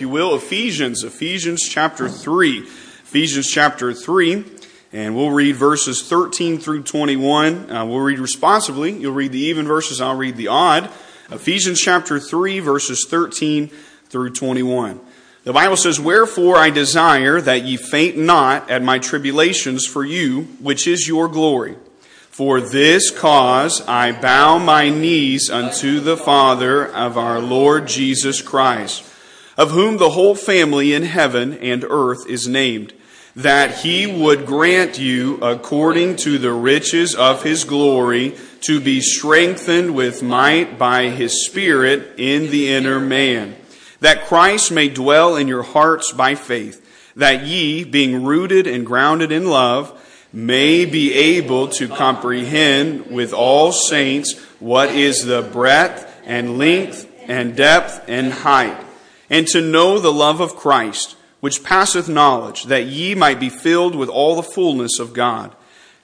you will, Ephesians, Ephesians chapter 3. Ephesians chapter 3, and we'll read verses 13 through 21. Uh, we'll read responsively. You'll read the even verses, I'll read the odd. Ephesians chapter 3, verses 13 through 21. The Bible says, Wherefore I desire that ye faint not at my tribulations for you, which is your glory. For this cause I bow my knees unto the Father of our Lord Jesus Christ of whom the whole family in heaven and earth is named, that he would grant you, according to the riches of his glory, to be strengthened with might by his Spirit in the inner man, that Christ may dwell in your hearts by faith, that ye, being rooted and grounded in love, may be able to comprehend with all saints what is the breadth and length and depth and height and to know the love of Christ, which passeth knowledge, that ye might be filled with all the fullness of God.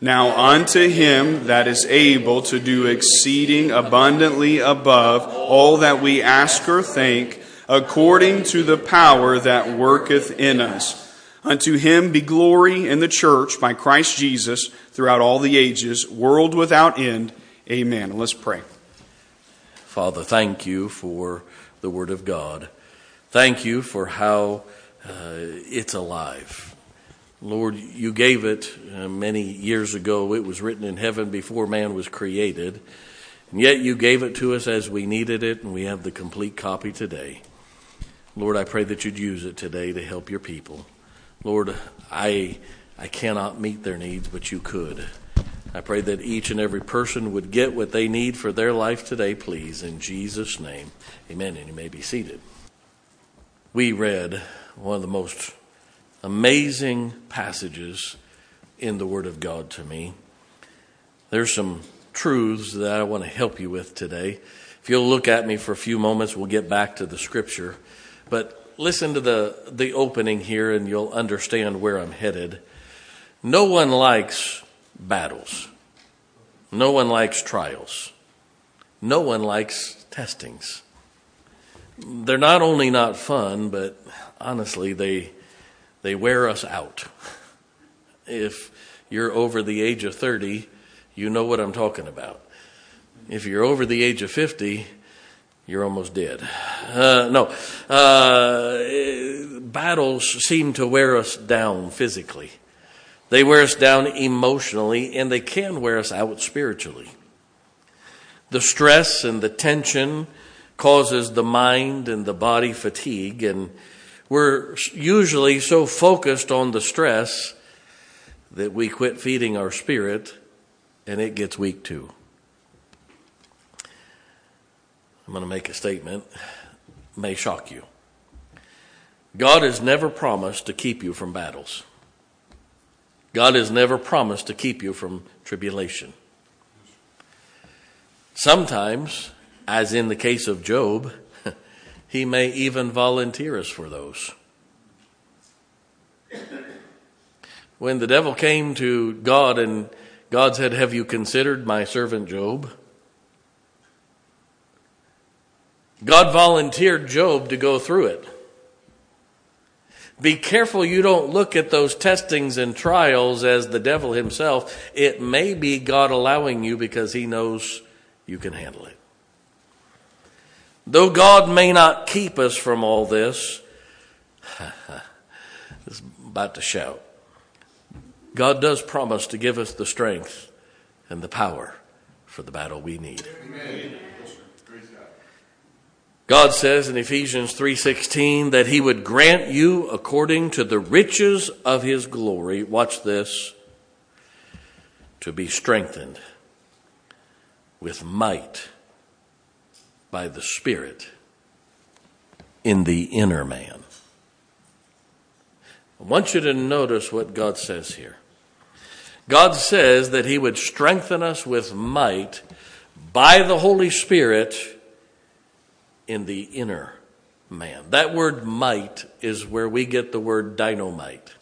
Now unto him that is able to do exceeding abundantly above all that we ask or think, according to the power that worketh in us. Unto him be glory in the church by Christ Jesus throughout all the ages, world without end. Amen. Let's pray. Father, thank you for the word of God. Thank you for how uh, it's alive. Lord, you gave it uh, many years ago. It was written in heaven before man was created. And yet you gave it to us as we needed it, and we have the complete copy today. Lord, I pray that you'd use it today to help your people. Lord, I, I cannot meet their needs, but you could. I pray that each and every person would get what they need for their life today, please. In Jesus' name, amen. And you may be seated we read one of the most amazing passages in the Word of God to me. There's some truths that I want to help you with today. If you'll look at me for a few moments, we'll get back to the Scripture. But listen to the, the opening here and you'll understand where I'm headed. No one likes battles. No one likes trials. No one likes testings they're not only not fun, but honestly, they they wear us out. If you're over the age of 30, you know what I'm talking about. If you're over the age of 50, you're almost dead. Uh, no, uh, battles seem to wear us down physically. They wear us down emotionally, and they can wear us out spiritually. The stress and the tension causes the mind and the body fatigue, and we're usually so focused on the stress that we quit feeding our spirit and it gets weak too. I'm going to make a statement, may shock you. God has never promised to keep you from battles. God has never promised to keep you from tribulation. Sometimes as in the case of Job, he may even volunteer us for those. When the devil came to God and God said, Have you considered my servant Job? God volunteered Job to go through it. Be careful you don't look at those testings and trials as the devil himself. It may be God allowing you because he knows you can handle it. Though God may not keep us from all this, is about to shout. God does promise to give us the strength and the power for the battle we need. God says in Ephesians 3:16 that he would grant you according to the riches of his glory, watch this, to be strengthened with might by the Spirit in the inner man. I want you to notice what God says here. God says that He would strengthen us with might by the Holy Spirit in the inner man. That word might is where we get the word dynamite.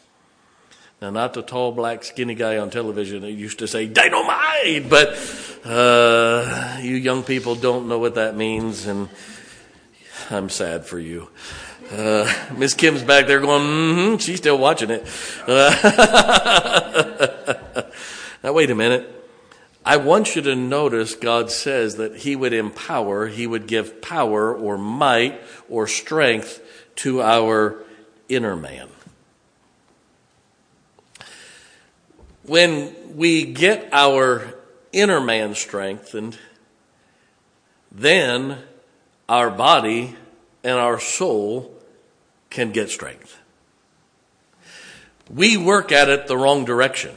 Now, not the tall, black, skinny guy on television that used to say dynamite, but uh, you young people don't know what that means, and I'm sad for you. Uh, Miss Kim's back there going, mm-hmm, she's still watching it. Uh, now, wait a minute. I want you to notice God says that He would empower, He would give power or might or strength to our inner man. When we get our inner man strengthened, then our body and our soul can get strength. We work at it the wrong direction.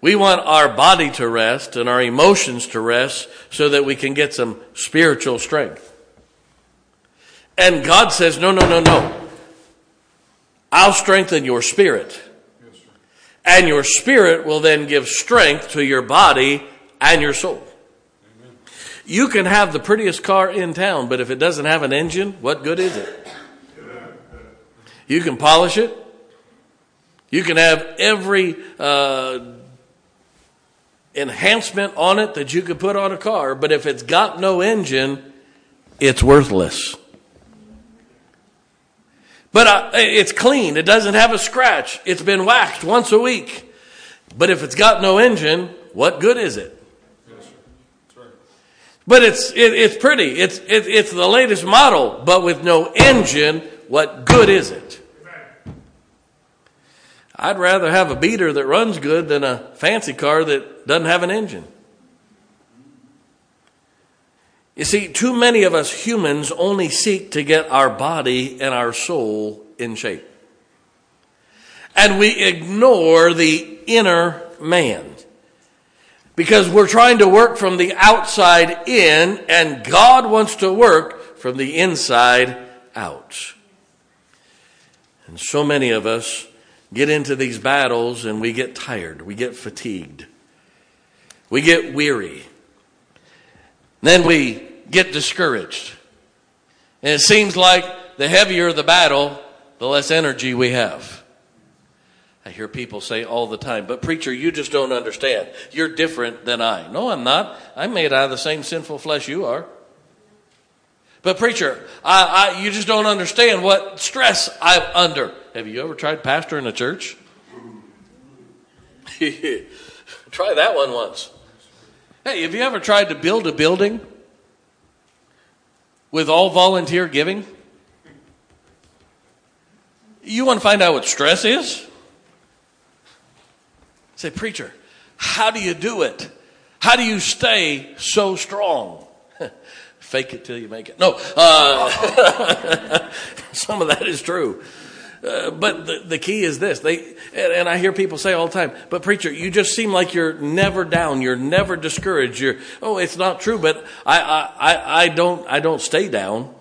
We want our body to rest and our emotions to rest so that we can get some spiritual strength. And God says, no, no, no, no. I'll strengthen your spirit. And your spirit will then give strength to your body and your soul. You can have the prettiest car in town, but if it doesn't have an engine, what good is it? You can polish it. You can have every uh, enhancement on it that you could put on a car, but if it's got no engine, it's worthless. But uh, it's clean. It doesn't have a scratch. It's been waxed once a week. But if it's got no engine, what good is it? But it's it, it's pretty. It's it, it's the latest model, but with no engine. What good is it? I'd rather have a beater that runs good than a fancy car that doesn't have an engine. You see, too many of us humans only seek to get our body and our soul in shape. And we ignore the inner man. Because we're trying to work from the outside in, and God wants to work from the inside out. And so many of us get into these battles and we get tired, we get fatigued, we get weary. Then we get discouraged. And it seems like the heavier the battle, the less energy we have. I hear people say all the time, but preacher, you just don't understand. You're different than I. No, I'm not. I'm made out of the same sinful flesh you are. But preacher, I, I, you just don't understand what stress I'm under. Have you ever tried pastoring a church? Try that one once. Hey, have you ever tried to build a building with all volunteer giving? You want to find out what stress is? Say, preacher, how do you do it? How do you stay so strong? Fake it till you make it. No, uh, some of that is true. Uh, but the, the key is this. They and, and, I hear people say all the time, "But preacher, you just seem like you're never down. You're never discouraged. You're oh, it's not true. But I I I don't I don't stay down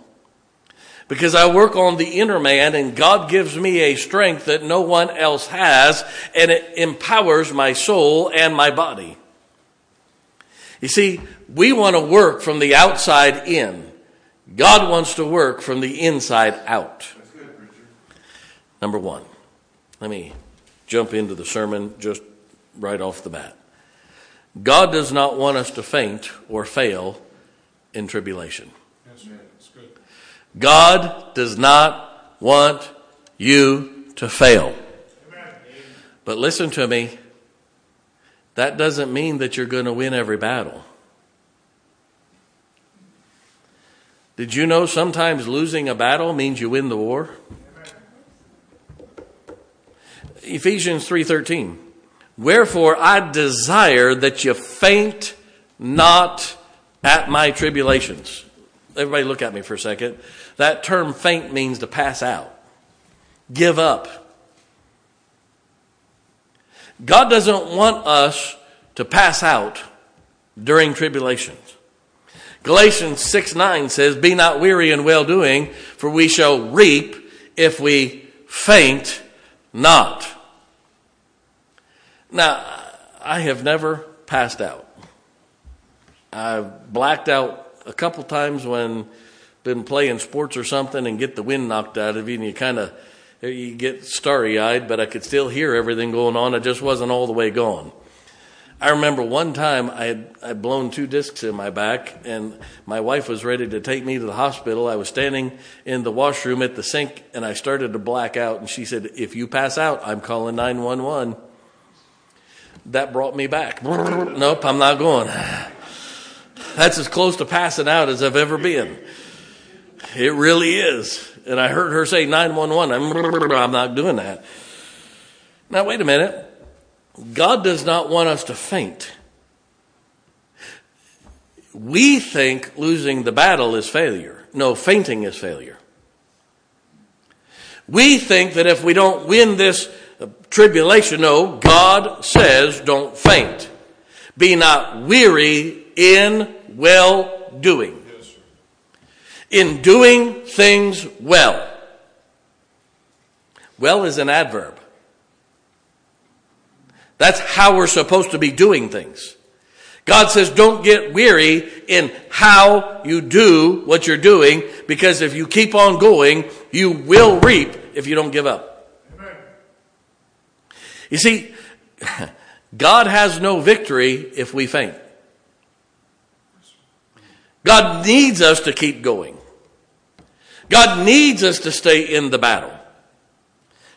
because I work on the inner man, and God gives me a strength that no one else has, and it empowers my soul and my body. You see, we want to work from the outside in. God wants to work from the inside out. Number one, let me jump into the sermon just right off the bat. God does not want us to faint or fail in tribulation. God does not want you to fail. But listen to me, that doesn't mean that you're going to win every battle. Did you know sometimes losing a battle means you win the war? Ephesians 3:13. Wherefore I desire that you faint not at my tribulations. Everybody look at me for a second. That term faint means to pass out. Give up. God doesn't want us to pass out during tribulations. Galatians 6 9 says, Be not weary in well doing, for we shall reap if we faint not. Now, I have never passed out. I've blacked out a couple times when been playing sports or something and get the wind knocked out of you and you kind of you get starry eyed, but I could still hear everything going on. It just wasn't all the way gone. I remember one time I had I'd blown two discs in my back, and my wife was ready to take me to the hospital. I was standing in the washroom at the sink, and I started to black out. And she said, "If you pass out, I'm calling 911." That brought me back. nope, I'm not going. That's as close to passing out as I've ever been. It really is. And I heard her say 911. I'm, I'm not doing that. Now, wait a minute. God does not want us to faint. We think losing the battle is failure. No, fainting is failure. We think that if we don't win this tribulation, no, God says don't faint. Be not weary in well doing. In doing things well. Well is an adverb. That's how we're supposed to be doing things. God says, don't get weary in how you do what you're doing, because if you keep on going, you will reap if you don't give up. You see, God has no victory if we faint. God needs us to keep going. God needs us to stay in the battle.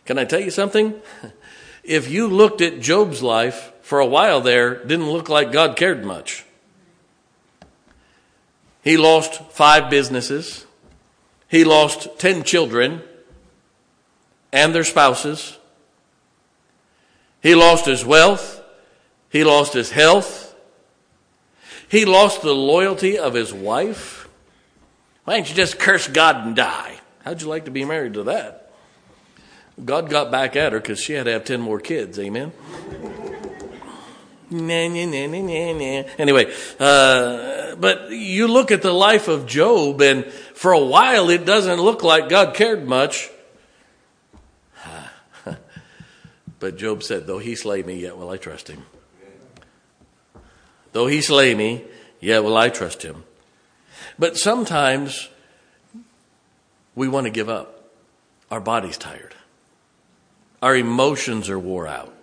Can I tell you something? if you looked at Job's life for a while there, didn't look like God cared much. He lost five businesses. He lost 10 children and their spouses. He lost his wealth. He lost his health. He lost the loyalty of his wife. Why don't you just curse God and die? How'd you like to be married to that? God got back at her because she had to have 10 more kids. Amen? Nah, nah, nah, Anyway, uh, but you look at the life of Job, and for a while it doesn't look like God cared much. But Job said, Though he slay me, yet will I trust him. Though he slay me, yet will I trust him. But sometimes we want to give up. Our body's tired. Our emotions are wore out.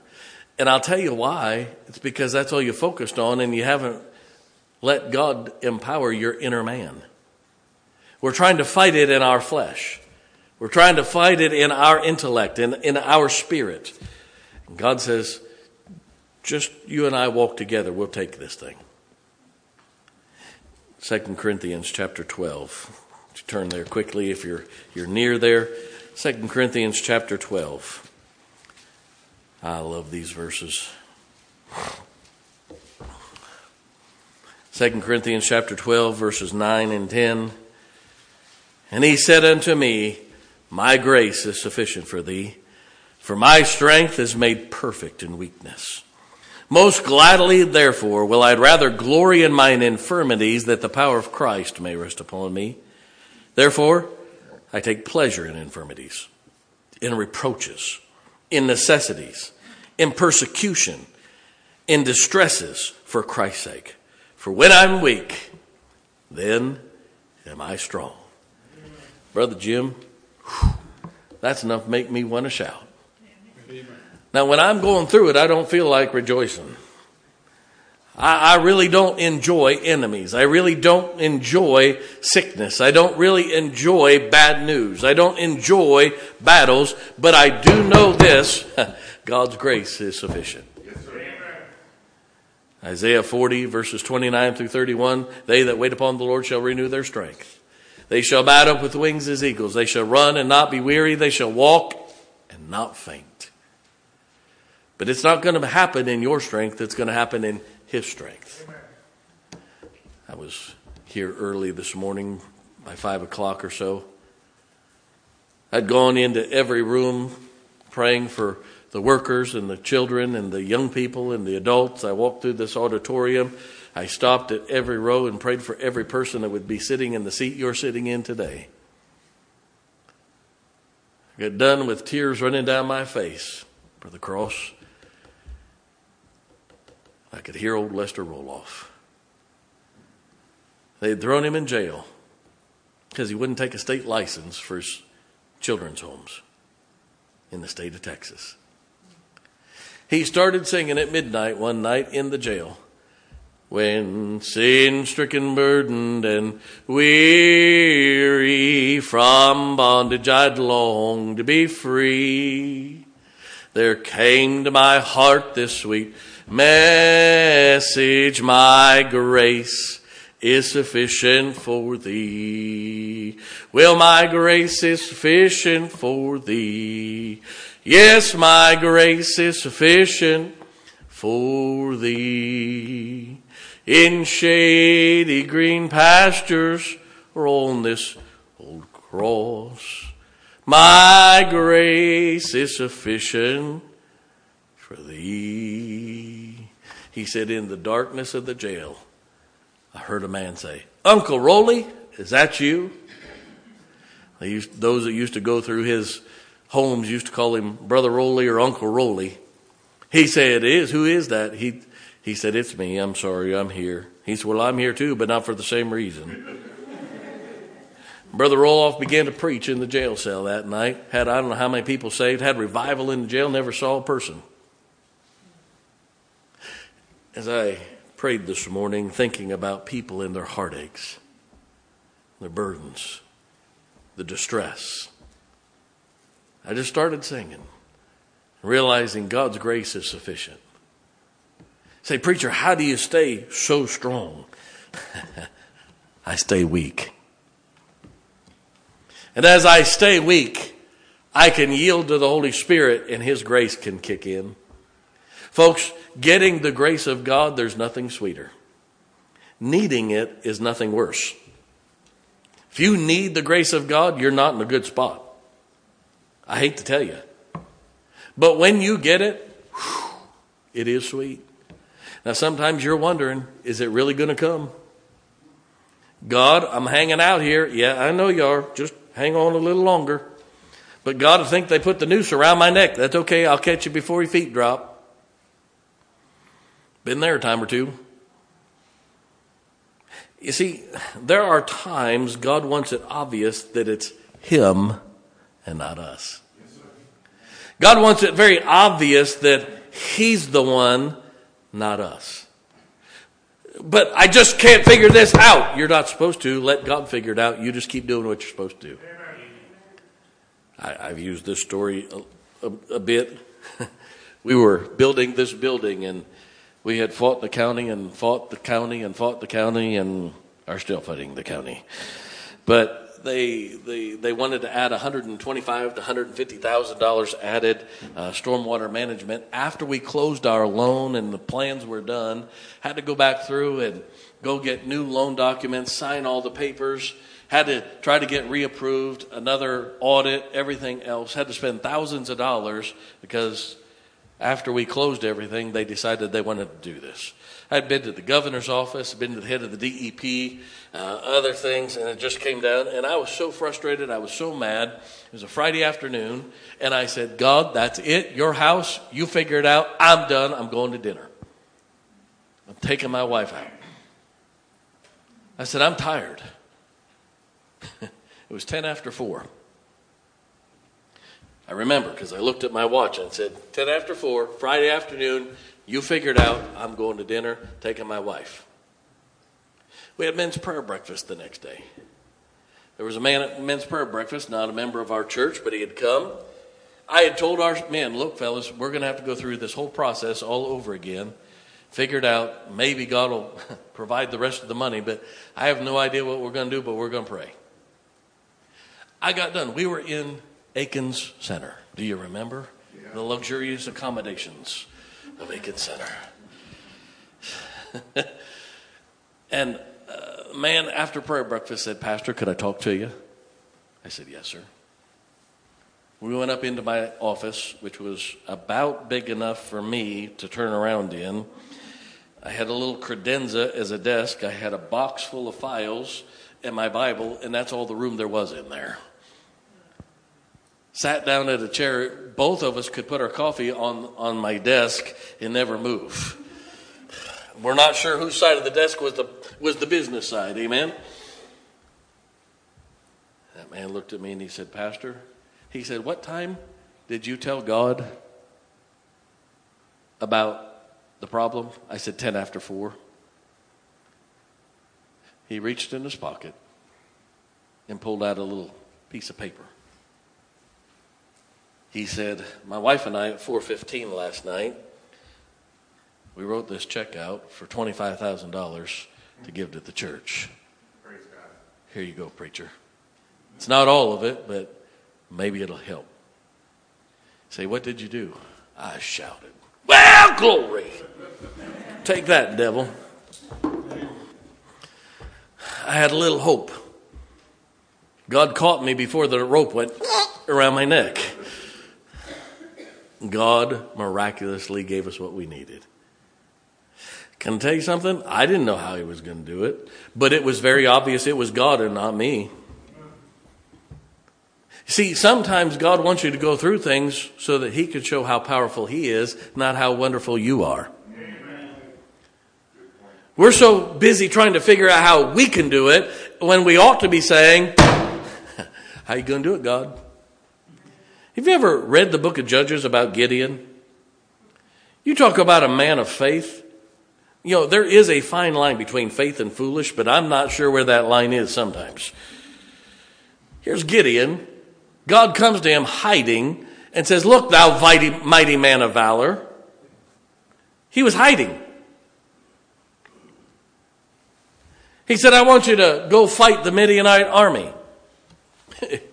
And I'll tell you why. It's because that's all you focused on and you haven't let God empower your inner man. We're trying to fight it in our flesh. We're trying to fight it in our intellect, in, in our spirit. God says, just you and I walk together, we'll take this thing. 2 Corinthians chapter 12. Turn there quickly if you're, you're near there. 2 Corinthians chapter 12. I love these verses. 2 Corinthians chapter 12 verses 9 and 10. And he said unto me, My grace is sufficient for thee, for my strength is made perfect in weakness. Most gladly, therefore, will I rather glory in mine infirmities that the power of Christ may rest upon me. Therefore, I take pleasure in infirmities, in reproaches, in necessities, in persecution, in distresses for Christ's sake. For when I'm weak, then am I strong. Brother Jim, whew, that's enough to make me want to shout. Now, when I'm going through it, I don't feel like rejoicing. I, I, really don't enjoy enemies. I really don't enjoy sickness. I don't really enjoy bad news. I don't enjoy battles, but I do know this God's grace is sufficient. Isaiah 40, verses 29 through 31 They that wait upon the Lord shall renew their strength. They shall mount up with wings as eagles. They shall run and not be weary. They shall walk and not faint. But it's not going to happen in your strength, it's going to happen in his strength. I was here early this morning by five o'clock or so. I'd gone into every room praying for the workers and the children and the young people and the adults. I walked through this auditorium. I stopped at every row and prayed for every person that would be sitting in the seat you're sitting in today. I got done with tears running down my face for the cross I could hear old Lester Roloff. They had thrown him in jail because he wouldn't take a state license for his children's homes in the state of Texas. He started singing at midnight one night in the jail. When sin stricken, burdened, and weary from bondage, I'd long to be free. There came to my heart this sweet message, my grace is sufficient for thee. Well, my grace is sufficient for thee. Yes, my grace is sufficient for thee. In shady green pastures or on this old cross, my grace is sufficient for thee. He said, In the darkness of the jail, I heard a man say, Uncle Rolly, is that you? Used, those that used to go through his homes used to call him Brother Rolly or Uncle Rolly. He said, is. Who is that? He, he said, It's me. I'm sorry. I'm here. He said, Well, I'm here too, but not for the same reason. Brother Roloff began to preach in the jail cell that night. Had I don't know how many people saved, had revival in the jail, never saw a person. As I prayed this morning, thinking about people and their heartaches, their burdens, the distress, I just started singing, realizing God's grace is sufficient. Say, preacher, how do you stay so strong? I stay weak. And as I stay weak, I can yield to the Holy Spirit and His grace can kick in. Folks, getting the grace of God, there's nothing sweeter. Needing it is nothing worse. If you need the grace of God, you're not in a good spot. I hate to tell you. But when you get it, it is sweet. Now, sometimes you're wondering, is it really going to come? God, I'm hanging out here. Yeah, I know you are. Just hang on a little longer. But God, I think they put the noose around my neck. That's okay. I'll catch you before your feet drop. Been there a time or two. You see, there are times God wants it obvious that it's Him and not us. God wants it very obvious that He's the one, not us. But I just can't figure this out. You're not supposed to. Let God figure it out. You just keep doing what you're supposed to do. I, have used this story a, a, a bit. we were building this building and we had fought the county and fought the county and fought the county and are still fighting the county. But they they they wanted to add 125 to 150 thousand dollars added uh, stormwater management after we closed our loan and the plans were done. Had to go back through and go get new loan documents, sign all the papers. Had to try to get reapproved, another audit, everything else. Had to spend thousands of dollars because after we closed everything, they decided they wanted to do this. I'd been to the governor's office, been to the head of the DEP, uh, other things, and it just came down. And I was so frustrated. I was so mad. It was a Friday afternoon, and I said, God, that's it. Your house. You figure it out. I'm done. I'm going to dinner. I'm taking my wife out. I said, I'm tired. it was 10 after 4. I remember because I looked at my watch and said, 10 after 4, Friday afternoon, you figured out I'm going to dinner, taking my wife. We had men's prayer breakfast the next day. There was a man at men's prayer breakfast, not a member of our church, but he had come. I had told our men, look, fellas, we're going to have to go through this whole process all over again. Figured out maybe God will provide the rest of the money, but I have no idea what we're going to do, but we're going to pray. I got done. We were in Aikens Center. Do you remember? Yeah. The luxurious accommodations of Aikens Center. and a uh, man after prayer breakfast said, Pastor, could I talk to you? I said, Yes, sir. We went up into my office, which was about big enough for me to turn around in. I had a little credenza as a desk. I had a box full of files and my Bible, and that's all the room there was in there sat down at a chair. Both of us could put our coffee on, on my desk and never move. We're not sure whose side of the desk was the, was the business side. Amen? That man looked at me and he said, Pastor, he said, What time did you tell God about the problem? I said, 10 after 4. He reached in his pocket and pulled out a little piece of paper. He said, "My wife and I at 4:15 last night, we wrote this check out for $25,000 to give to the church. Here you go, preacher. It's not all of it, but maybe it'll help." Say, "What did you do?" I shouted, "Well, glory! Take that, devil." I had a little hope. God caught me before the rope went around my neck. God miraculously gave us what we needed. Can I tell you something? I didn't know how he was going to do it, but it was very obvious it was God and not me. See, sometimes God wants you to go through things so that he could show how powerful he is, not how wonderful you are. We're so busy trying to figure out how we can do it when we ought to be saying, How you going to do it, God? Have you ever read the book of Judges about Gideon? You talk about a man of faith. You know, there is a fine line between faith and foolish, but I'm not sure where that line is sometimes. Here's Gideon. God comes to him hiding and says, Look, thou mighty, man of valor. He was hiding. He said, I want you to go fight the Midianite army.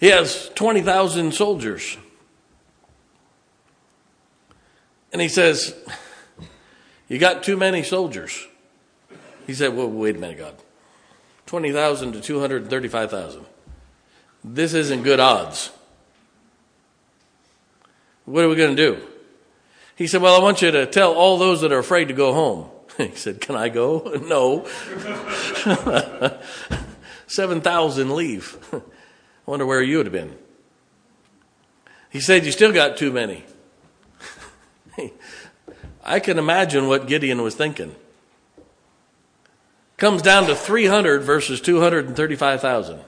he has 20,000 soldiers. And he says, You got too many soldiers. He said, Well, wait a minute, God. 20,000 to 235,000. This isn't good odds. What are we going to do? He said, Well, I want you to tell all those that are afraid to go home. He said, Can I go? No. 7,000 leave. Wonder where you would have been. He said, You still got too many. I can imagine what Gideon was thinking. Comes down to 300 versus 235,000.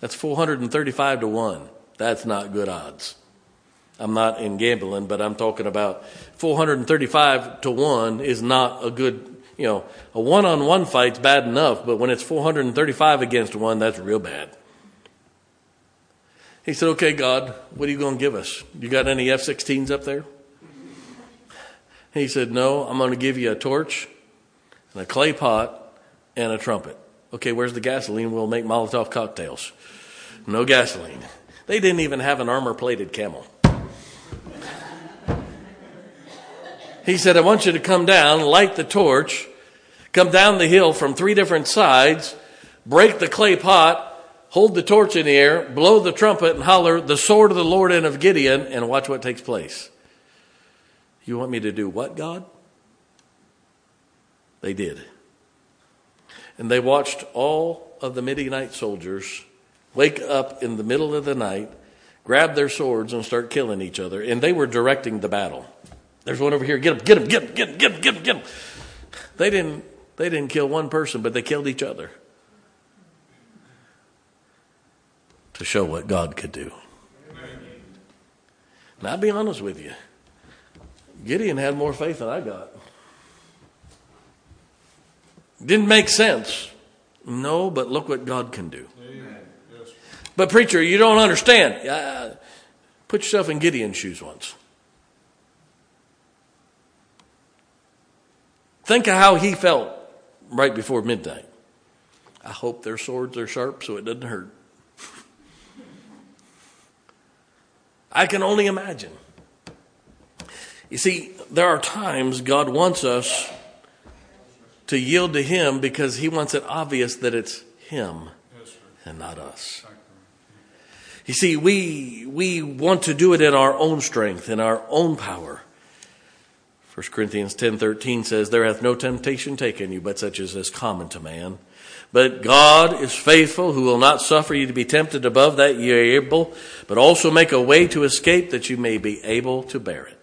That's 435 to 1. That's not good odds. I'm not in gambling, but I'm talking about 435 to 1 is not a good, you know, a one on one fight's bad enough, but when it's 435 against 1, that's real bad. He said, Okay, God, what are you going to give us? You got any F 16s up there? He said, No, I'm going to give you a torch and a clay pot and a trumpet. Okay, where's the gasoline? We'll make Molotov cocktails. No gasoline. They didn't even have an armor plated camel. He said, I want you to come down, light the torch, come down the hill from three different sides, break the clay pot, hold the torch in the air, blow the trumpet, and holler, The sword of the Lord and of Gideon, and watch what takes place. You want me to do what, God? They did. And they watched all of the Midianite soldiers wake up in the middle of the night, grab their swords, and start killing each other. And they were directing the battle. There's one over here. Get him, get him, get him, get him, get him, get him, get him. They didn't, they didn't kill one person, but they killed each other to show what God could do. Now, I'll be honest with you. Gideon had more faith than I got. Didn't make sense. No, but look what God can do. But, preacher, you don't understand. Uh, put yourself in Gideon's shoes once. Think of how he felt right before midnight. I hope their swords are sharp so it doesn't hurt. I can only imagine. You see, there are times God wants us to yield to Him because He wants it obvious that it's Him and not us. You see, we, we want to do it in our own strength, in our own power. 1 Corinthians 10:13 says there hath no temptation taken you but such as is common to man but God is faithful who will not suffer you to be tempted above that ye are able but also make a way to escape that you may be able to bear it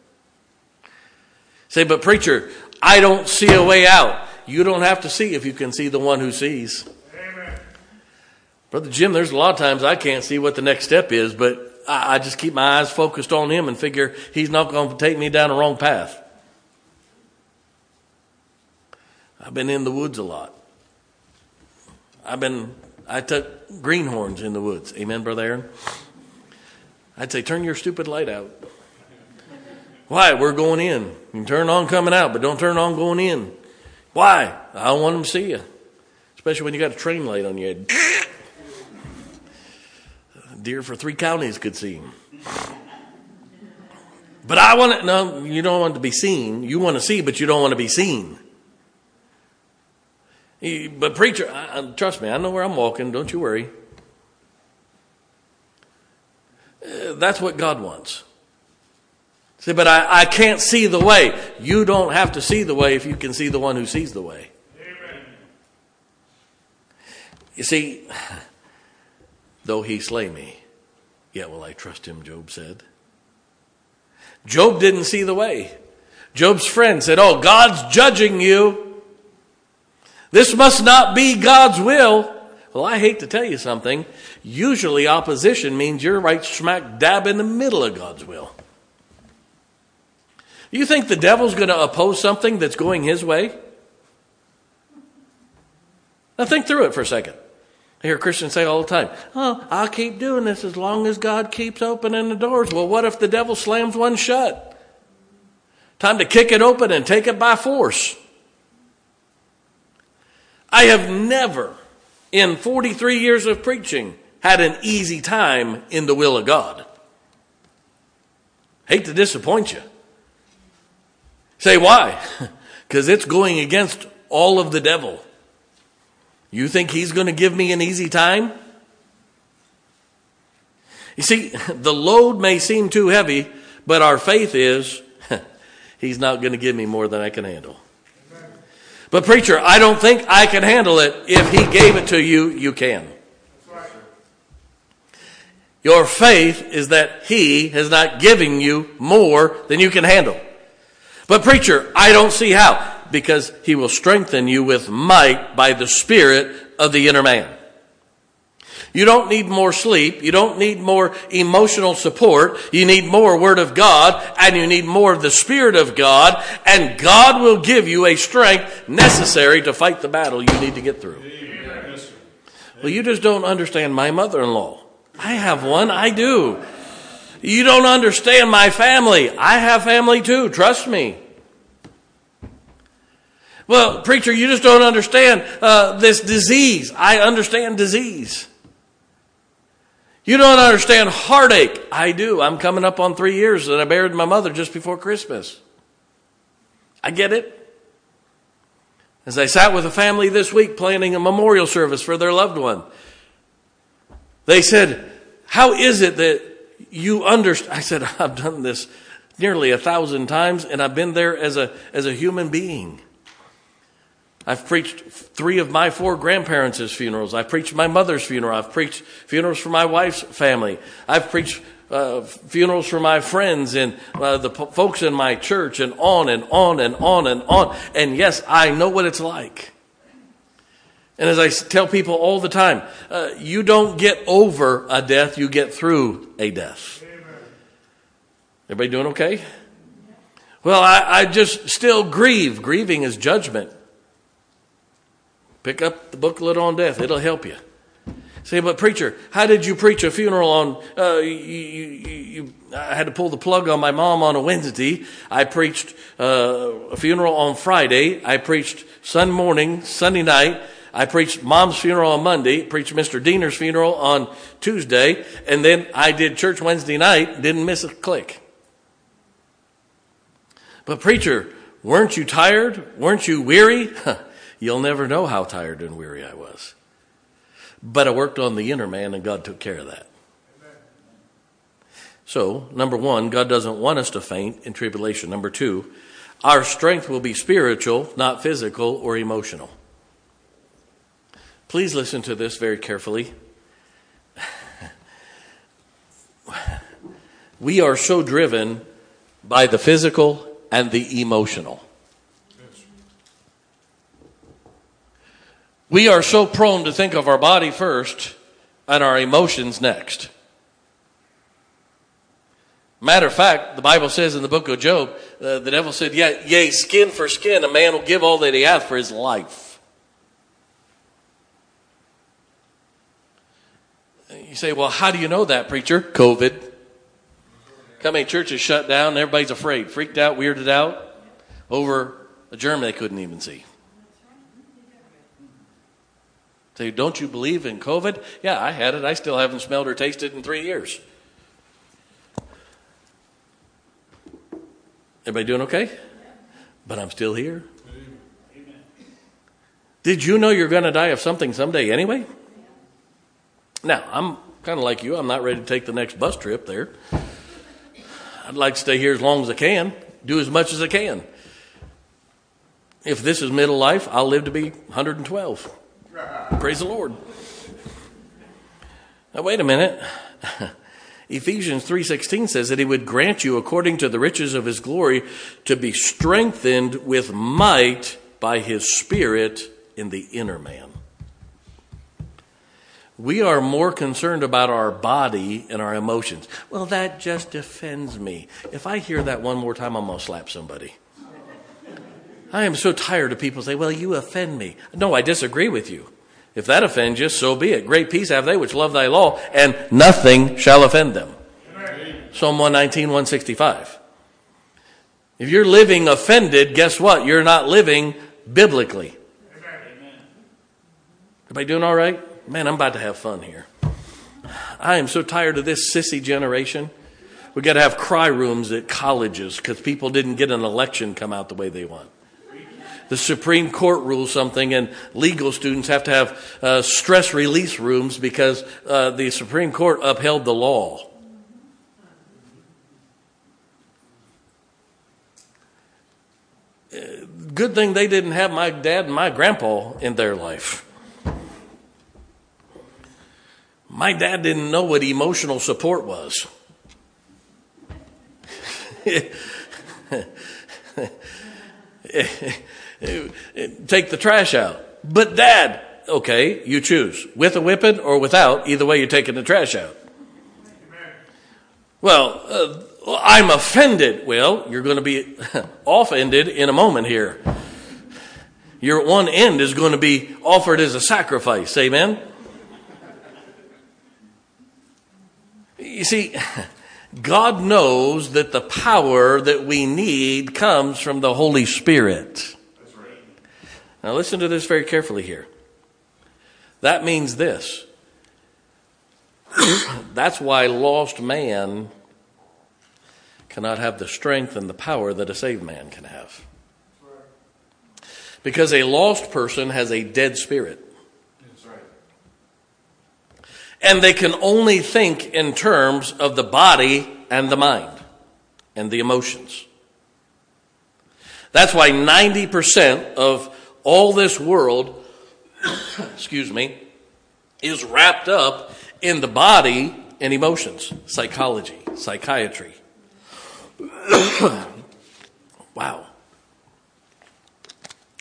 Say but preacher I don't see a way out you don't have to see if you can see the one who sees Amen. Brother Jim there's a lot of times I can't see what the next step is but I, I just keep my eyes focused on him and figure he's not going to take me down the wrong path. I've been in the woods a lot. I've been, I took greenhorns in the woods. Amen, Brother Aaron? I'd say, turn your stupid light out. Why? We're going in. You can turn on coming out, but don't turn on going in. Why? I don't want them to see you. Especially when you got a train light on your head. Deer for three counties could see him. But I want to, no, you don't want to be seen. You want to see, but you don't want to be seen. But preacher, I, trust me, I know where I'm walking. Don't you worry. Uh, that's what God wants. See, but I, I can't see the way. You don't have to see the way if you can see the one who sees the way. Amen. You see, though he slay me, yet will I trust him, Job said. Job didn't see the way. Job's friend said, Oh, God's judging you. This must not be God's will. Well, I hate to tell you something. Usually, opposition means you're right smack dab in the middle of God's will. You think the devil's going to oppose something that's going his way? Now, think through it for a second. I hear Christians say all the time, Oh, I'll keep doing this as long as God keeps opening the doors. Well, what if the devil slams one shut? Time to kick it open and take it by force. I have never, in 43 years of preaching, had an easy time in the will of God. Hate to disappoint you. Say why? Because it's going against all of the devil. You think he's going to give me an easy time? You see, the load may seem too heavy, but our faith is he's not going to give me more than I can handle. But, preacher, I don't think I can handle it. If he gave it to you, you can. Your faith is that he is not giving you more than you can handle. But, preacher, I don't see how. Because he will strengthen you with might by the Spirit of the inner man. You don't need more sleep. You don't need more emotional support. You need more Word of God and you need more of the Spirit of God and God will give you a strength necessary to fight the battle you need to get through. Well, you just don't understand my mother-in-law. I have one. I do. You don't understand my family. I have family too. Trust me. Well, preacher, you just don't understand uh, this disease. I understand disease. You don't understand heartache. I do. I'm coming up on three years and I buried my mother just before Christmas. I get it. As I sat with a family this week planning a memorial service for their loved one, they said, How is it that you understand? I said, I've done this nearly a thousand times and I've been there as a, as a human being. I've preached three of my four grandparents' funerals. I've preached my mother's funeral. I've preached funerals for my wife's family. I've preached uh, funerals for my friends and uh, the folks in my church and on and on and on and on. And yes, I know what it's like. And as I tell people all the time, uh, you don't get over a death, you get through a death. Everybody doing okay? Well, I, I just still grieve. Grieving is judgment. Pick up the booklet on death, it'll help you. Say, but preacher, how did you preach a funeral on? Uh, you, you, you, I had to pull the plug on my mom on a Wednesday. I preached uh, a funeral on Friday. I preached Sunday morning, Sunday night. I preached mom's funeral on Monday. Preached Mr. Diener's funeral on Tuesday, and then I did church Wednesday night. Didn't miss a click. But preacher, weren't you tired? Weren't you weary? You'll never know how tired and weary I was. But I worked on the inner man and God took care of that. So, number one, God doesn't want us to faint in tribulation. Number two, our strength will be spiritual, not physical or emotional. Please listen to this very carefully. we are so driven by the physical and the emotional. We are so prone to think of our body first and our emotions next. Matter of fact, the Bible says in the book of Job, uh, the devil said, yeah, Yea, skin for skin, a man will give all that he hath for his life. You say, Well, how do you know that, preacher? COVID. How many churches shut down? Everybody's afraid, freaked out, weirded out over a germ they couldn't even see. Say, don't you believe in COVID? Yeah, I had it. I still haven't smelled or tasted in three years. Everybody doing okay? But I'm still here. Did you know you're going to die of something someday anyway? Now, I'm kind of like you. I'm not ready to take the next bus trip there. I'd like to stay here as long as I can, do as much as I can. If this is middle life, I'll live to be 112. Praise the Lord. Now wait a minute. Ephesians 3:16 says that he would grant you according to the riches of his glory to be strengthened with might by his spirit in the inner man. We are more concerned about our body and our emotions. Well, that just offends me. If I hear that one more time, I'm going to slap somebody. I am so tired of people say, well, you offend me. No, I disagree with you. If that offends you, so be it. Great peace have they which love thy law, and nothing shall offend them. Amen. Psalm 119, 165. If you're living offended, guess what? You're not living biblically. Amen. Everybody doing all right? Man, I'm about to have fun here. I am so tired of this sissy generation. We got to have cry rooms at colleges because people didn't get an election come out the way they want. The Supreme Court rules something, and legal students have to have uh, stress release rooms because uh, the Supreme Court upheld the law. Uh, good thing they didn't have my dad and my grandpa in their life. My dad didn't know what emotional support was. Take the trash out. But dad, okay, you choose. With a whipping or without, either way you're taking the trash out. Well, uh, I'm offended. Well, you're going to be offended in a moment here. Your one end is going to be offered as a sacrifice. Amen? You see, God knows that the power that we need comes from the Holy Spirit. Now, listen to this very carefully here. That means this. That's why lost man cannot have the strength and the power that a saved man can have. Because a lost person has a dead spirit. And they can only think in terms of the body and the mind and the emotions. That's why 90% of all this world, excuse me, is wrapped up in the body and emotions, psychology, psychiatry. wow.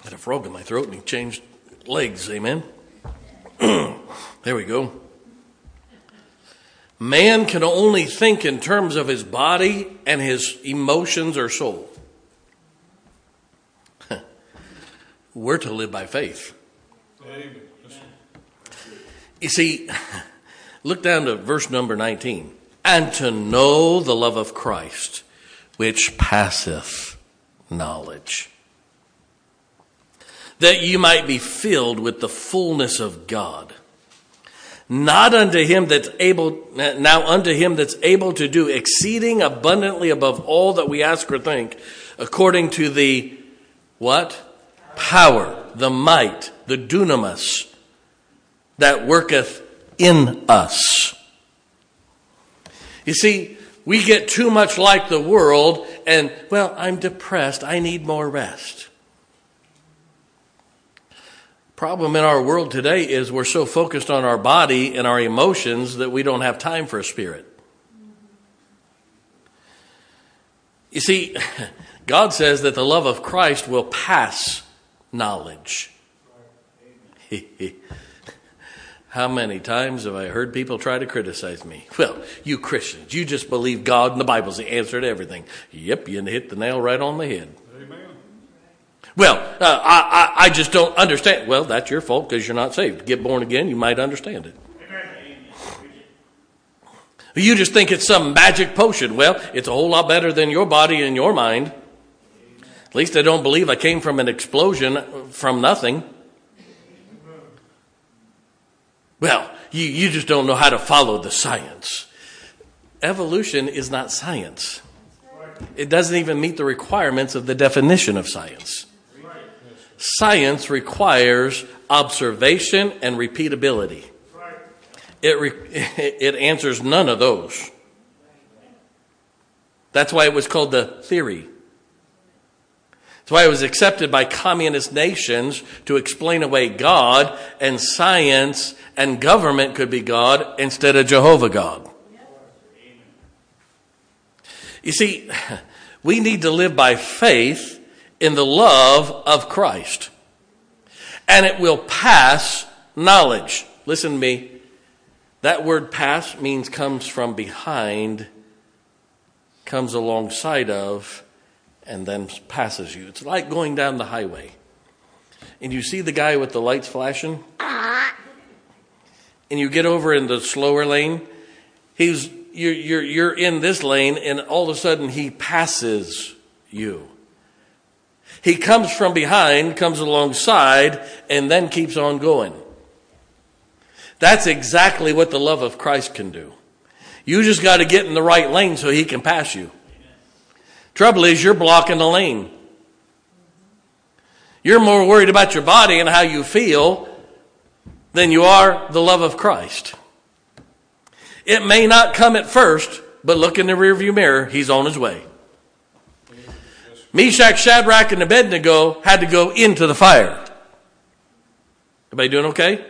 I had a frog in my throat and he changed legs, amen? there we go. Man can only think in terms of his body and his emotions or soul. We're to live by faith. You see, look down to verse number 19. And to know the love of Christ, which passeth knowledge, that you might be filled with the fullness of God not unto him that's able, now unto him that's able to do exceeding abundantly above all that we ask or think, according to the what? Power, the might, the dunamis that worketh in us. You see, we get too much like the world and, well, I'm depressed. I need more rest problem in our world today is we're so focused on our body and our emotions that we don't have time for a spirit. You see, God says that the love of Christ will pass knowledge. How many times have I heard people try to criticize me? Well, you Christians, you just believe God and the Bible's the answer to everything. Yep, you hit the nail right on the head. Amen. Well, uh, I, I, I just don't understand. Well, that's your fault because you're not saved. Get born again, you might understand it. You just think it's some magic potion. Well, it's a whole lot better than your body and your mind. At least I don't believe I came from an explosion from nothing. Well, you, you just don't know how to follow the science. Evolution is not science. It doesn't even meet the requirements of the definition of science. Science requires observation and repeatability. It, re- it answers none of those. That's why it was called the theory. That's why it was accepted by communist nations to explain away God, and science and government could be God instead of Jehovah God. You see, we need to live by faith in the love of Christ. And it will pass knowledge. Listen to me. That word pass means comes from behind, comes alongside of, and then passes you. It's like going down the highway. And you see the guy with the lights flashing, and you get over in the slower lane. He's you're, you're, you're in this lane, and all of a sudden he passes you. He comes from behind, comes alongside, and then keeps on going. That's exactly what the love of Christ can do. You just got to get in the right lane so he can pass you. Trouble is, you're blocking the lane. You're more worried about your body and how you feel than you are the love of Christ. It may not come at first, but look in the rearview mirror, he's on his way. Meshach, Shadrach, and Abednego had to go into the fire. Everybody doing okay?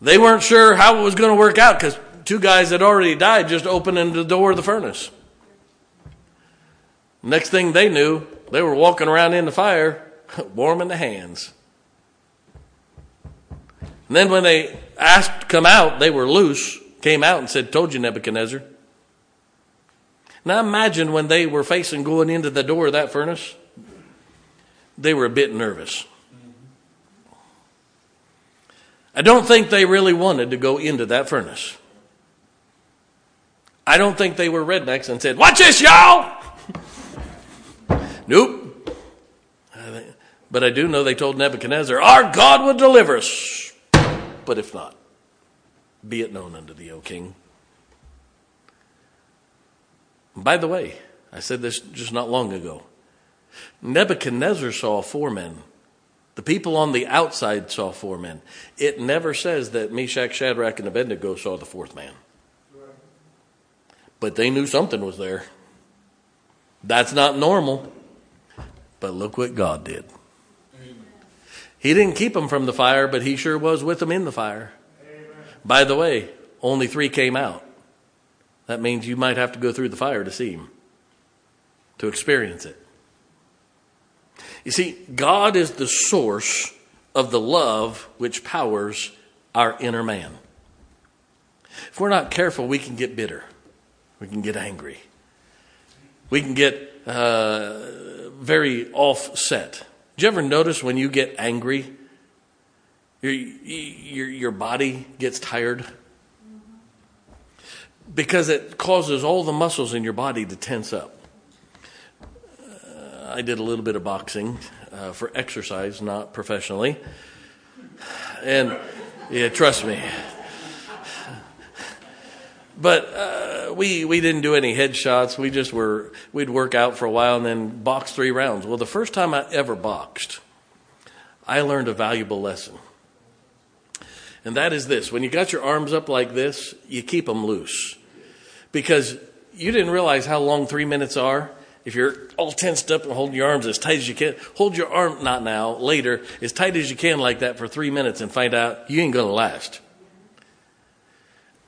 They weren't sure how it was going to work out because two guys had already died just opening the door of the furnace. Next thing they knew, they were walking around in the fire, warming the hands. And then when they asked to come out, they were loose, came out and said, Told you, Nebuchadnezzar. Now imagine when they were facing going into the door of that furnace, they were a bit nervous. I don't think they really wanted to go into that furnace. I don't think they were rednecks and said, Watch this, y'all! Nope. But I do know they told Nebuchadnezzar, Our God will deliver us. But if not, be it known unto thee, O king. By the way, I said this just not long ago. Nebuchadnezzar saw four men the people on the outside saw four men. It never says that Meshach, Shadrach, and Abednego saw the fourth man. But they knew something was there. That's not normal. But look what God did. He didn't keep them from the fire, but He sure was with them in the fire. By the way, only three came out. That means you might have to go through the fire to see Him, to experience it. You see, God is the source of the love which powers our inner man. If we're not careful, we can get bitter. We can get angry. We can get uh, very offset. Do you ever notice when you get angry, your, your, your body gets tired? Because it causes all the muscles in your body to tense up. I did a little bit of boxing uh, for exercise, not professionally. And yeah, trust me. But uh, we we didn't do any headshots. We just were we'd work out for a while and then box three rounds. Well, the first time I ever boxed, I learned a valuable lesson. And that is this: when you got your arms up like this, you keep them loose because you didn't realize how long three minutes are if you're all tensed up and holding your arms as tight as you can, hold your arm, not now, later, as tight as you can like that for three minutes and find out you ain't to last.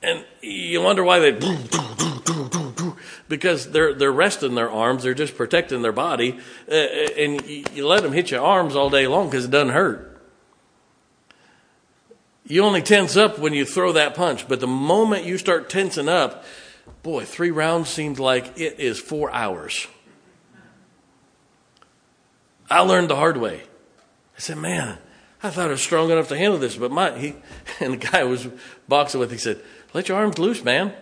And you wonder why they, boom boom boom because they're, they're resting their arms, they're just protecting their body, uh, and you let them hit your arms all day long because it doesn't hurt. You only tense up when you throw that punch, but the moment you start tensing up, boy, three rounds seems like it is four hours. I learned the hard way. I said, man, I thought I was strong enough to handle this, but my he and the guy I was boxing with, he said, Let your arms loose, man.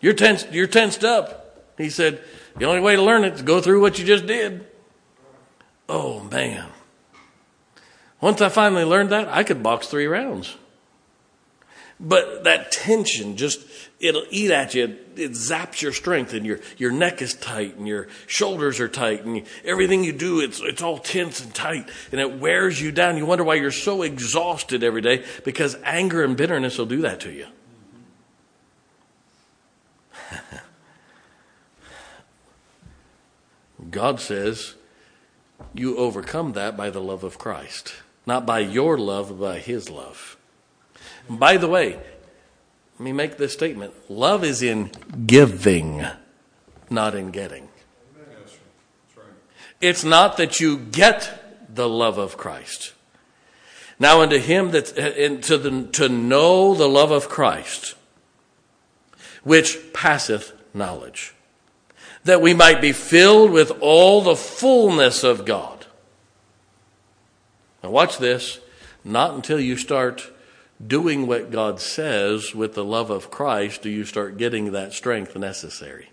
You're tensed you're tensed up. He said, The only way to learn it is to go through what you just did. Oh man. Once I finally learned that, I could box three rounds. But that tension just, it'll eat at you. It zaps your strength and your, your neck is tight and your shoulders are tight and you, everything you do, it's, it's all tense and tight and it wears you down. You wonder why you're so exhausted every day because anger and bitterness will do that to you. God says you overcome that by the love of Christ, not by your love, but by His love. By the way, let me make this statement love is in giving, not in getting. It's not that you get the love of Christ. Now, unto him that uh, to, the, to know the love of Christ, which passeth knowledge, that we might be filled with all the fullness of God. Now, watch this. Not until you start doing what God says with the love of Christ do you start getting that strength necessary.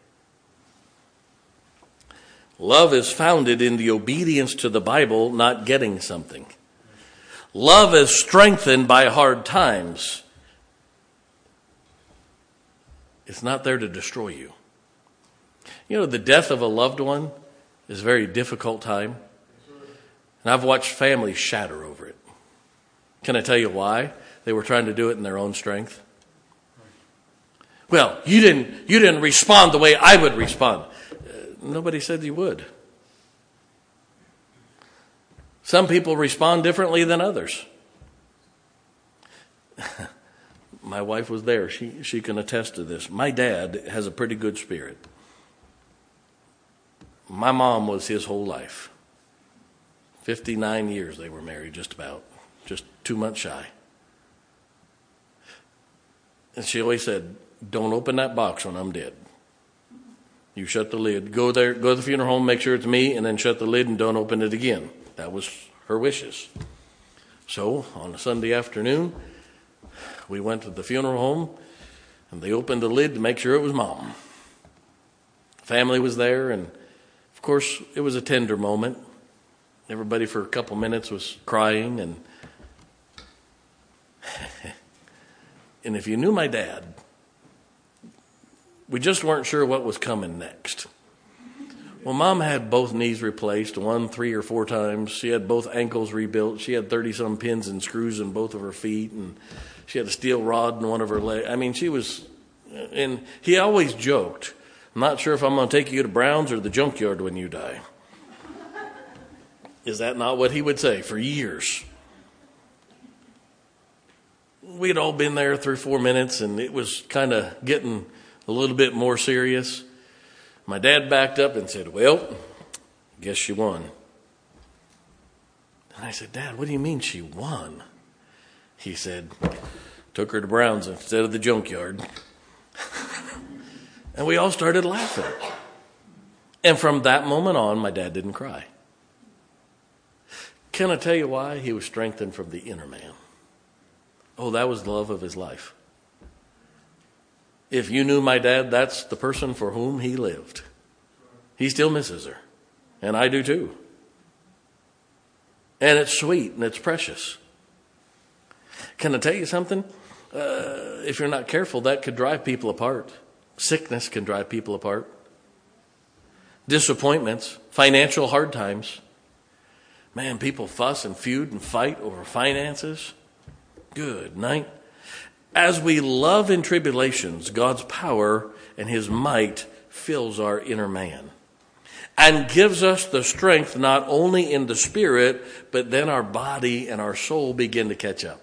Love is founded in the obedience to the Bible, not getting something. Love is strengthened by hard times. It's not there to destroy you. You know, the death of a loved one is a very difficult time. And I've watched families shatter over it. Can I tell you why? They were trying to do it in their own strength. Well, you didn't, you didn't respond the way I would respond. Uh, nobody said you would. Some people respond differently than others. My wife was there. She, she can attest to this. My dad has a pretty good spirit. My mom was his whole life. 59 years they were married, just about, just two months shy. And she always said, Don't open that box when I'm dead. You shut the lid. Go there, go to the funeral home, make sure it's me, and then shut the lid and don't open it again. That was her wishes. So on a Sunday afternoon, we went to the funeral home and they opened the lid to make sure it was mom. Family was there, and course, it was a tender moment. Everybody for a couple minutes was crying and And if you knew my dad, we just weren't sure what was coming next. Well, mom had both knees replaced, one three or four times. She had both ankles rebuilt. She had 30 some pins and screws in both of her feet, and she had a steel rod in one of her legs. I mean, she was, and he always joked, I'm not sure if I'm going to take you to Brown's or the junkyard when you die. Is that not what he would say for years? we had all been there three four minutes, and it was kind of getting a little bit more serious. My dad backed up and said, Well, guess she won. And I said, Dad, what do you mean she won? He said, Took her to Brown's instead of the junkyard. and we all started laughing. And from that moment on, my dad didn't cry. Can I tell you why? He was strengthened from the inner man. Oh, that was the love of his life. If you knew my dad, that's the person for whom he lived. He still misses her. And I do too. And it's sweet and it's precious. Can I tell you something? Uh, if you're not careful, that could drive people apart. Sickness can drive people apart. Disappointments, financial hard times. Man, people fuss and feud and fight over finances. Good night. As we love in tribulations, God's power and his might fills our inner man and gives us the strength not only in the spirit, but then our body and our soul begin to catch up.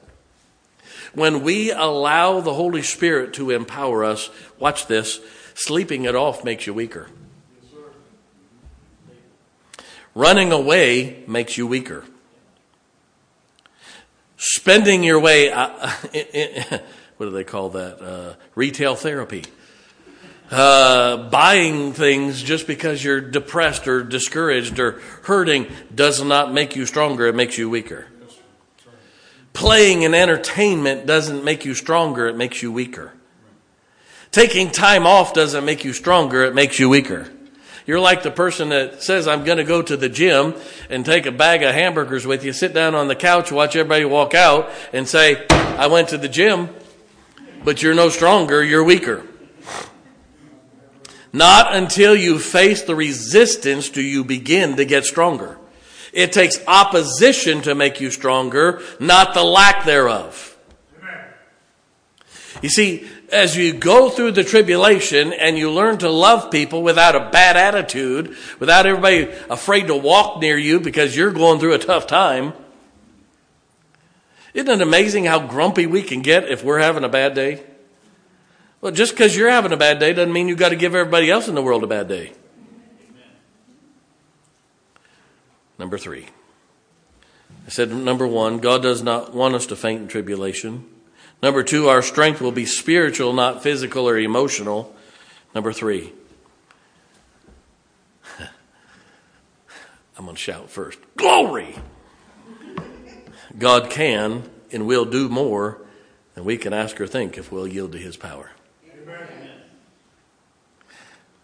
When we allow the Holy Spirit to empower us, watch this, sleeping it off makes you weaker. Running away makes you weaker. spending your way, uh, what do they call that? Uh, retail therapy. Uh, buying things just because you're depressed or discouraged or hurting does not make you stronger, it makes you weaker. Playing in entertainment doesn't make you stronger, it makes you weaker. Taking time off doesn't make you stronger, it makes you weaker. You're like the person that says, I'm going to go to the gym and take a bag of hamburgers with you, sit down on the couch, watch everybody walk out, and say, I went to the gym, but you're no stronger, you're weaker. Not until you face the resistance do you begin to get stronger. It takes opposition to make you stronger, not the lack thereof. You see, as you go through the tribulation and you learn to love people without a bad attitude, without everybody afraid to walk near you because you're going through a tough time, isn't it amazing how grumpy we can get if we're having a bad day? Well, just because you're having a bad day doesn't mean you've got to give everybody else in the world a bad day. Number three. I said, number one, God does not want us to faint in tribulation. Number two, our strength will be spiritual, not physical or emotional. Number three, I'm going to shout first Glory! God can and will do more than we can ask or think if we'll yield to his power. Amen.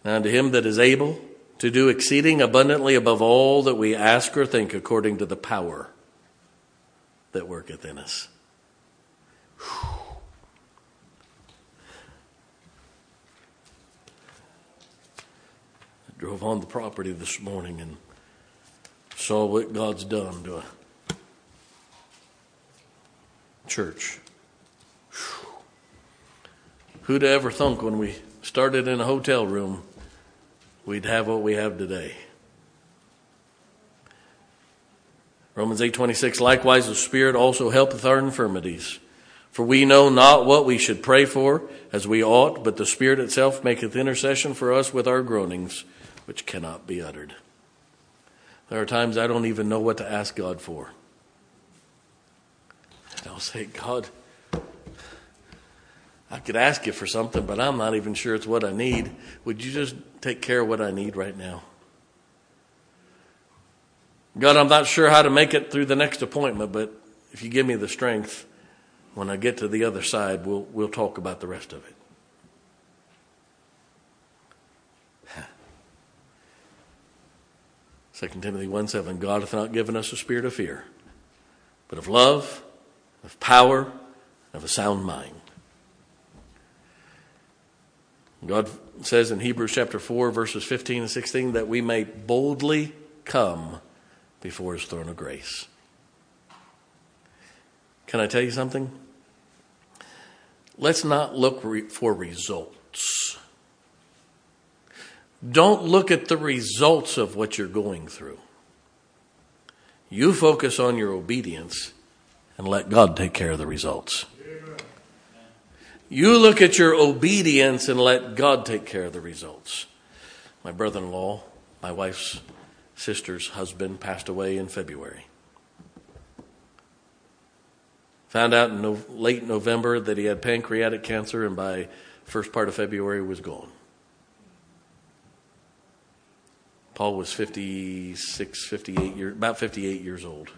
Now, to him that is able to do exceeding abundantly above all that we ask or think according to the power that worketh in us. I drove on the property this morning and saw what God's done to a church. Who'd ever thunk when we started in a hotel room we'd have what we have today? Romans 8:26 Likewise the Spirit also helpeth our infirmities for we know not what we should pray for as we ought, but the Spirit itself maketh intercession for us with our groanings, which cannot be uttered. There are times I don't even know what to ask God for. and I'll say, God, I could ask you for something, but I'm not even sure it's what I need. Would you just take care of what I need right now? God, I'm not sure how to make it through the next appointment, but if you give me the strength, when I get to the other side, we'll, we'll talk about the rest of it. Second Timothy 1 7 God hath not given us a spirit of fear, but of love, of power, and of a sound mind. God says in Hebrews chapter 4, verses 15 and 16, that we may boldly come before his throne of grace. Can I tell you something? Let's not look re- for results. Don't look at the results of what you're going through. You focus on your obedience and let God take care of the results. You look at your obedience and let God take care of the results. My brother in law, my wife's sister's husband, passed away in February. Found out in no, late November that he had pancreatic cancer, and by first part of February was gone. Paul was 56, 58 years, about 58 years old.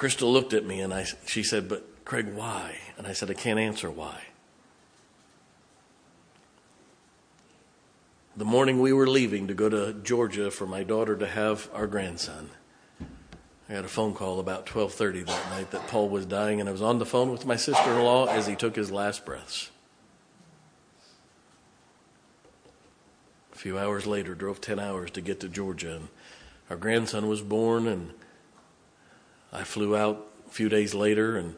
Crystal looked at me and I, she said, But Craig, why? And I said, I can't answer why. The morning we were leaving to go to Georgia for my daughter to have our grandson, I got a phone call about 12:30 that night that Paul was dying and I was on the phone with my sister-in-law as he took his last breaths. A few hours later drove 10 hours to get to Georgia and our grandson was born and I flew out a few days later and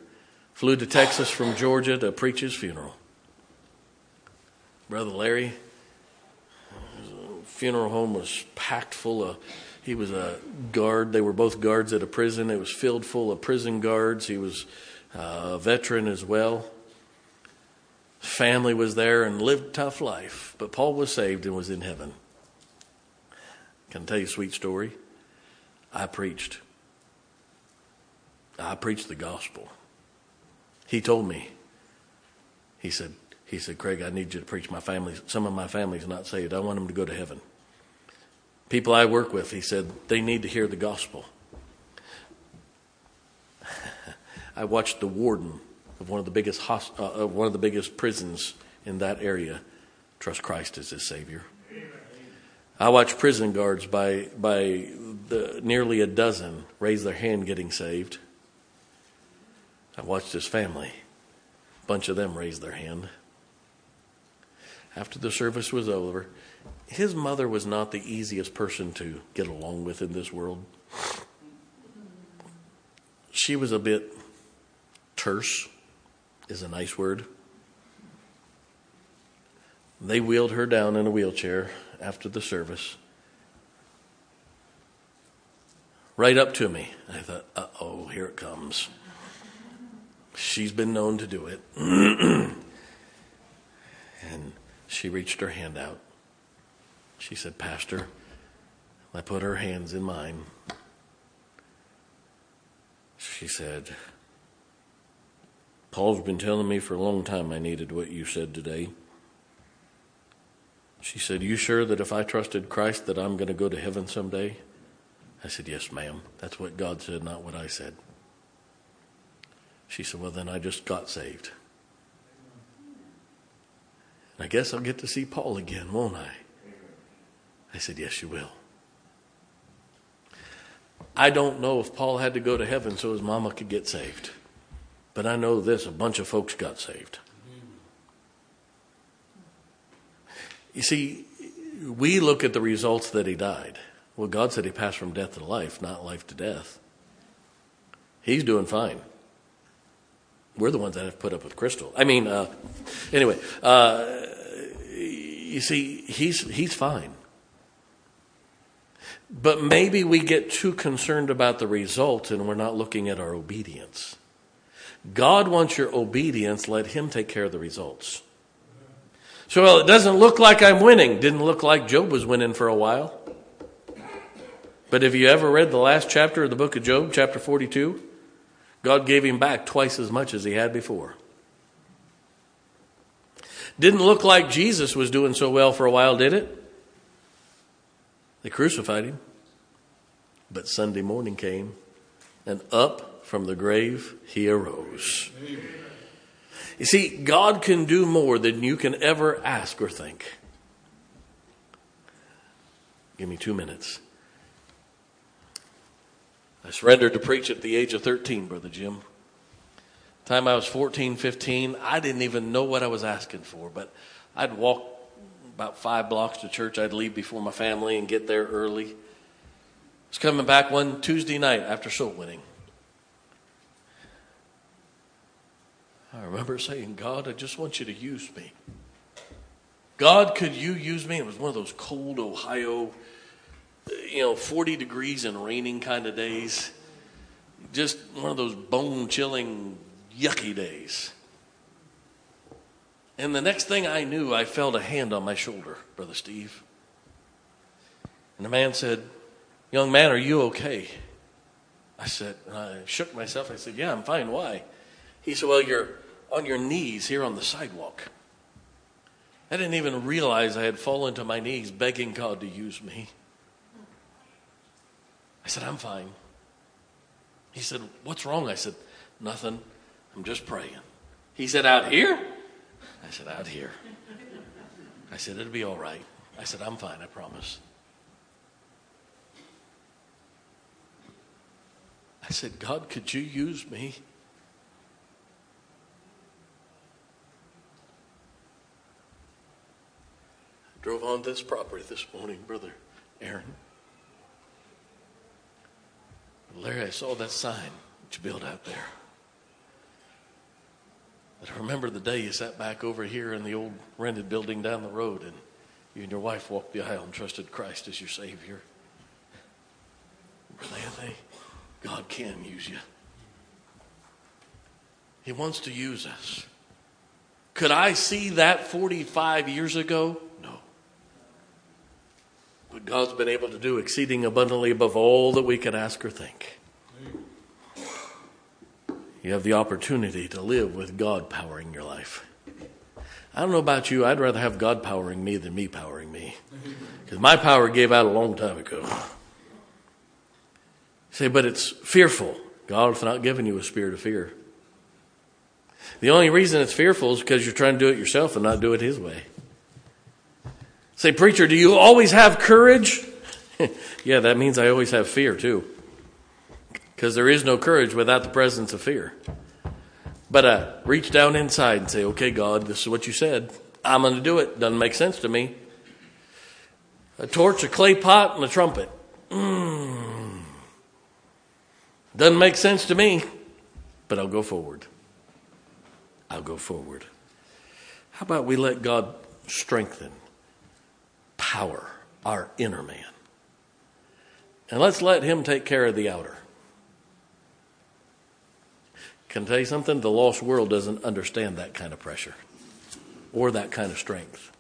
flew to Texas from Georgia to preach his funeral. Brother Larry, funeral home was packed full of he was a guard. They were both guards at a prison. It was filled full of prison guards. He was uh, a veteran as well. Family was there and lived tough life. But Paul was saved and was in heaven. Can I tell you a sweet story? I preached. I preached the gospel. He told me, he said, he said, Craig, I need you to preach my family. Some of my family's not saved. I want them to go to heaven. People I work with, he said, they need to hear the gospel. I watched the warden of one of the biggest host, uh, one of the biggest prisons in that area trust Christ as his Savior. I watched prison guards by by the, nearly a dozen raise their hand getting saved. I watched his family. A bunch of them raised their hand. After the service was over, his mother was not the easiest person to get along with in this world. She was a bit terse, is a nice word. They wheeled her down in a wheelchair after the service. Right up to me. I thought, uh oh, here it comes. She's been known to do it. and she reached her hand out. She said, Pastor, I put her hands in mine. She said, Paul's been telling me for a long time I needed what you said today. She said, You sure that if I trusted Christ that I'm going to go to heaven someday? I said, Yes, ma'am. That's what God said, not what I said. She said, Well, then I just got saved. And I guess I'll get to see Paul again, won't I? I said, Yes, you will. I don't know if Paul had to go to heaven so his mama could get saved. But I know this a bunch of folks got saved. You see, we look at the results that he died. Well, God said he passed from death to life, not life to death. He's doing fine. We're the ones that have put up with Crystal. I mean, uh, anyway, uh, you see, he's, he's fine. But maybe we get too concerned about the results and we're not looking at our obedience. God wants your obedience, let Him take care of the results. So, well, it doesn't look like I'm winning. Didn't look like Job was winning for a while. But have you ever read the last chapter of the book of Job, chapter 42? God gave him back twice as much as he had before. Didn't look like Jesus was doing so well for a while, did it? They crucified him. But Sunday morning came, and up from the grave, he arose. You see, God can do more than you can ever ask or think. Give me two minutes. I surrendered to preach at the age of 13, Brother Jim. Time I was 14, 15, I didn't even know what I was asking for, but I'd walk about five blocks to church. I'd leave before my family and get there early. I was coming back one Tuesday night after soul winning. I remember saying, God, I just want you to use me. God, could you use me? It was one of those cold Ohio, you know, 40 degrees and raining kind of days. Just one of those bone chilling, yucky days. And the next thing I knew, I felt a hand on my shoulder, Brother Steve. And the man said, Young man, are you okay? I said, I shook myself. I said, Yeah, I'm fine. Why? He said, Well, you're on your knees here on the sidewalk. I didn't even realize I had fallen to my knees begging God to use me. I said, I'm fine. He said, What's wrong? I said, Nothing. I'm just praying. He said, Out here? I said, Out here. I said, It'll be all right. I said, I'm fine, I promise. I said, God, could you use me? I drove on this property this morning, Brother Aaron. Larry, I saw that sign that you built out there. But I remember the day you sat back over here in the old rented building down the road and you and your wife walked the aisle and trusted Christ as your Savior. Anthony, God can use you. He wants to use us. Could I see that 45 years ago? God's been able to do exceeding abundantly above all that we could ask or think. You have the opportunity to live with God powering your life. I don't know about you, I'd rather have God powering me than me powering me. Because my power gave out a long time ago. Say, but it's fearful. God's not giving you a spirit of fear. The only reason it's fearful is because you're trying to do it yourself and not do it His way. Say, preacher, do you always have courage? yeah, that means I always have fear too. Because there is no courage without the presence of fear. But uh, reach down inside and say, okay, God, this is what you said. I'm going to do it. Doesn't make sense to me. A torch, a clay pot, and a trumpet. Mm. Doesn't make sense to me, but I'll go forward. I'll go forward. How about we let God strengthen, power our inner man? And let's let Him take care of the outer. Can I tell you something? The lost world doesn't understand that kind of pressure or that kind of strength.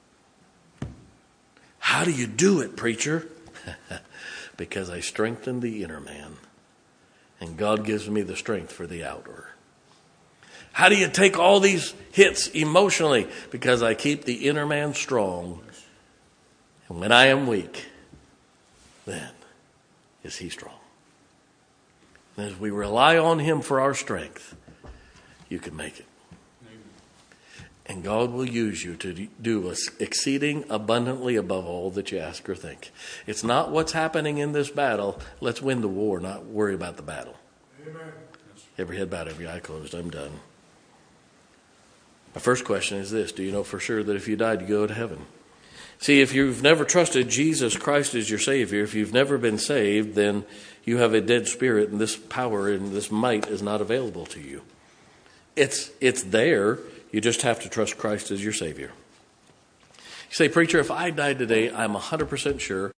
How do you do it, preacher? because I strengthen the inner man, and God gives me the strength for the outer. How do you take all these hits emotionally? Because I keep the inner man strong. And when I am weak, then is he strong. And as we rely on him for our strength, you can make it. And God will use you to do exceeding abundantly above all that you ask or think. It's not what's happening in this battle. Let's win the war, not worry about the battle. Amen. Every head bowed, every eye closed. I'm done. My first question is this Do you know for sure that if you died, you go to heaven? See, if you've never trusted Jesus Christ as your Savior, if you've never been saved, then you have a dead spirit, and this power and this might is not available to you. It's, it's there. You just have to trust Christ as your Savior. You say, Preacher, if I died today, I'm 100% sure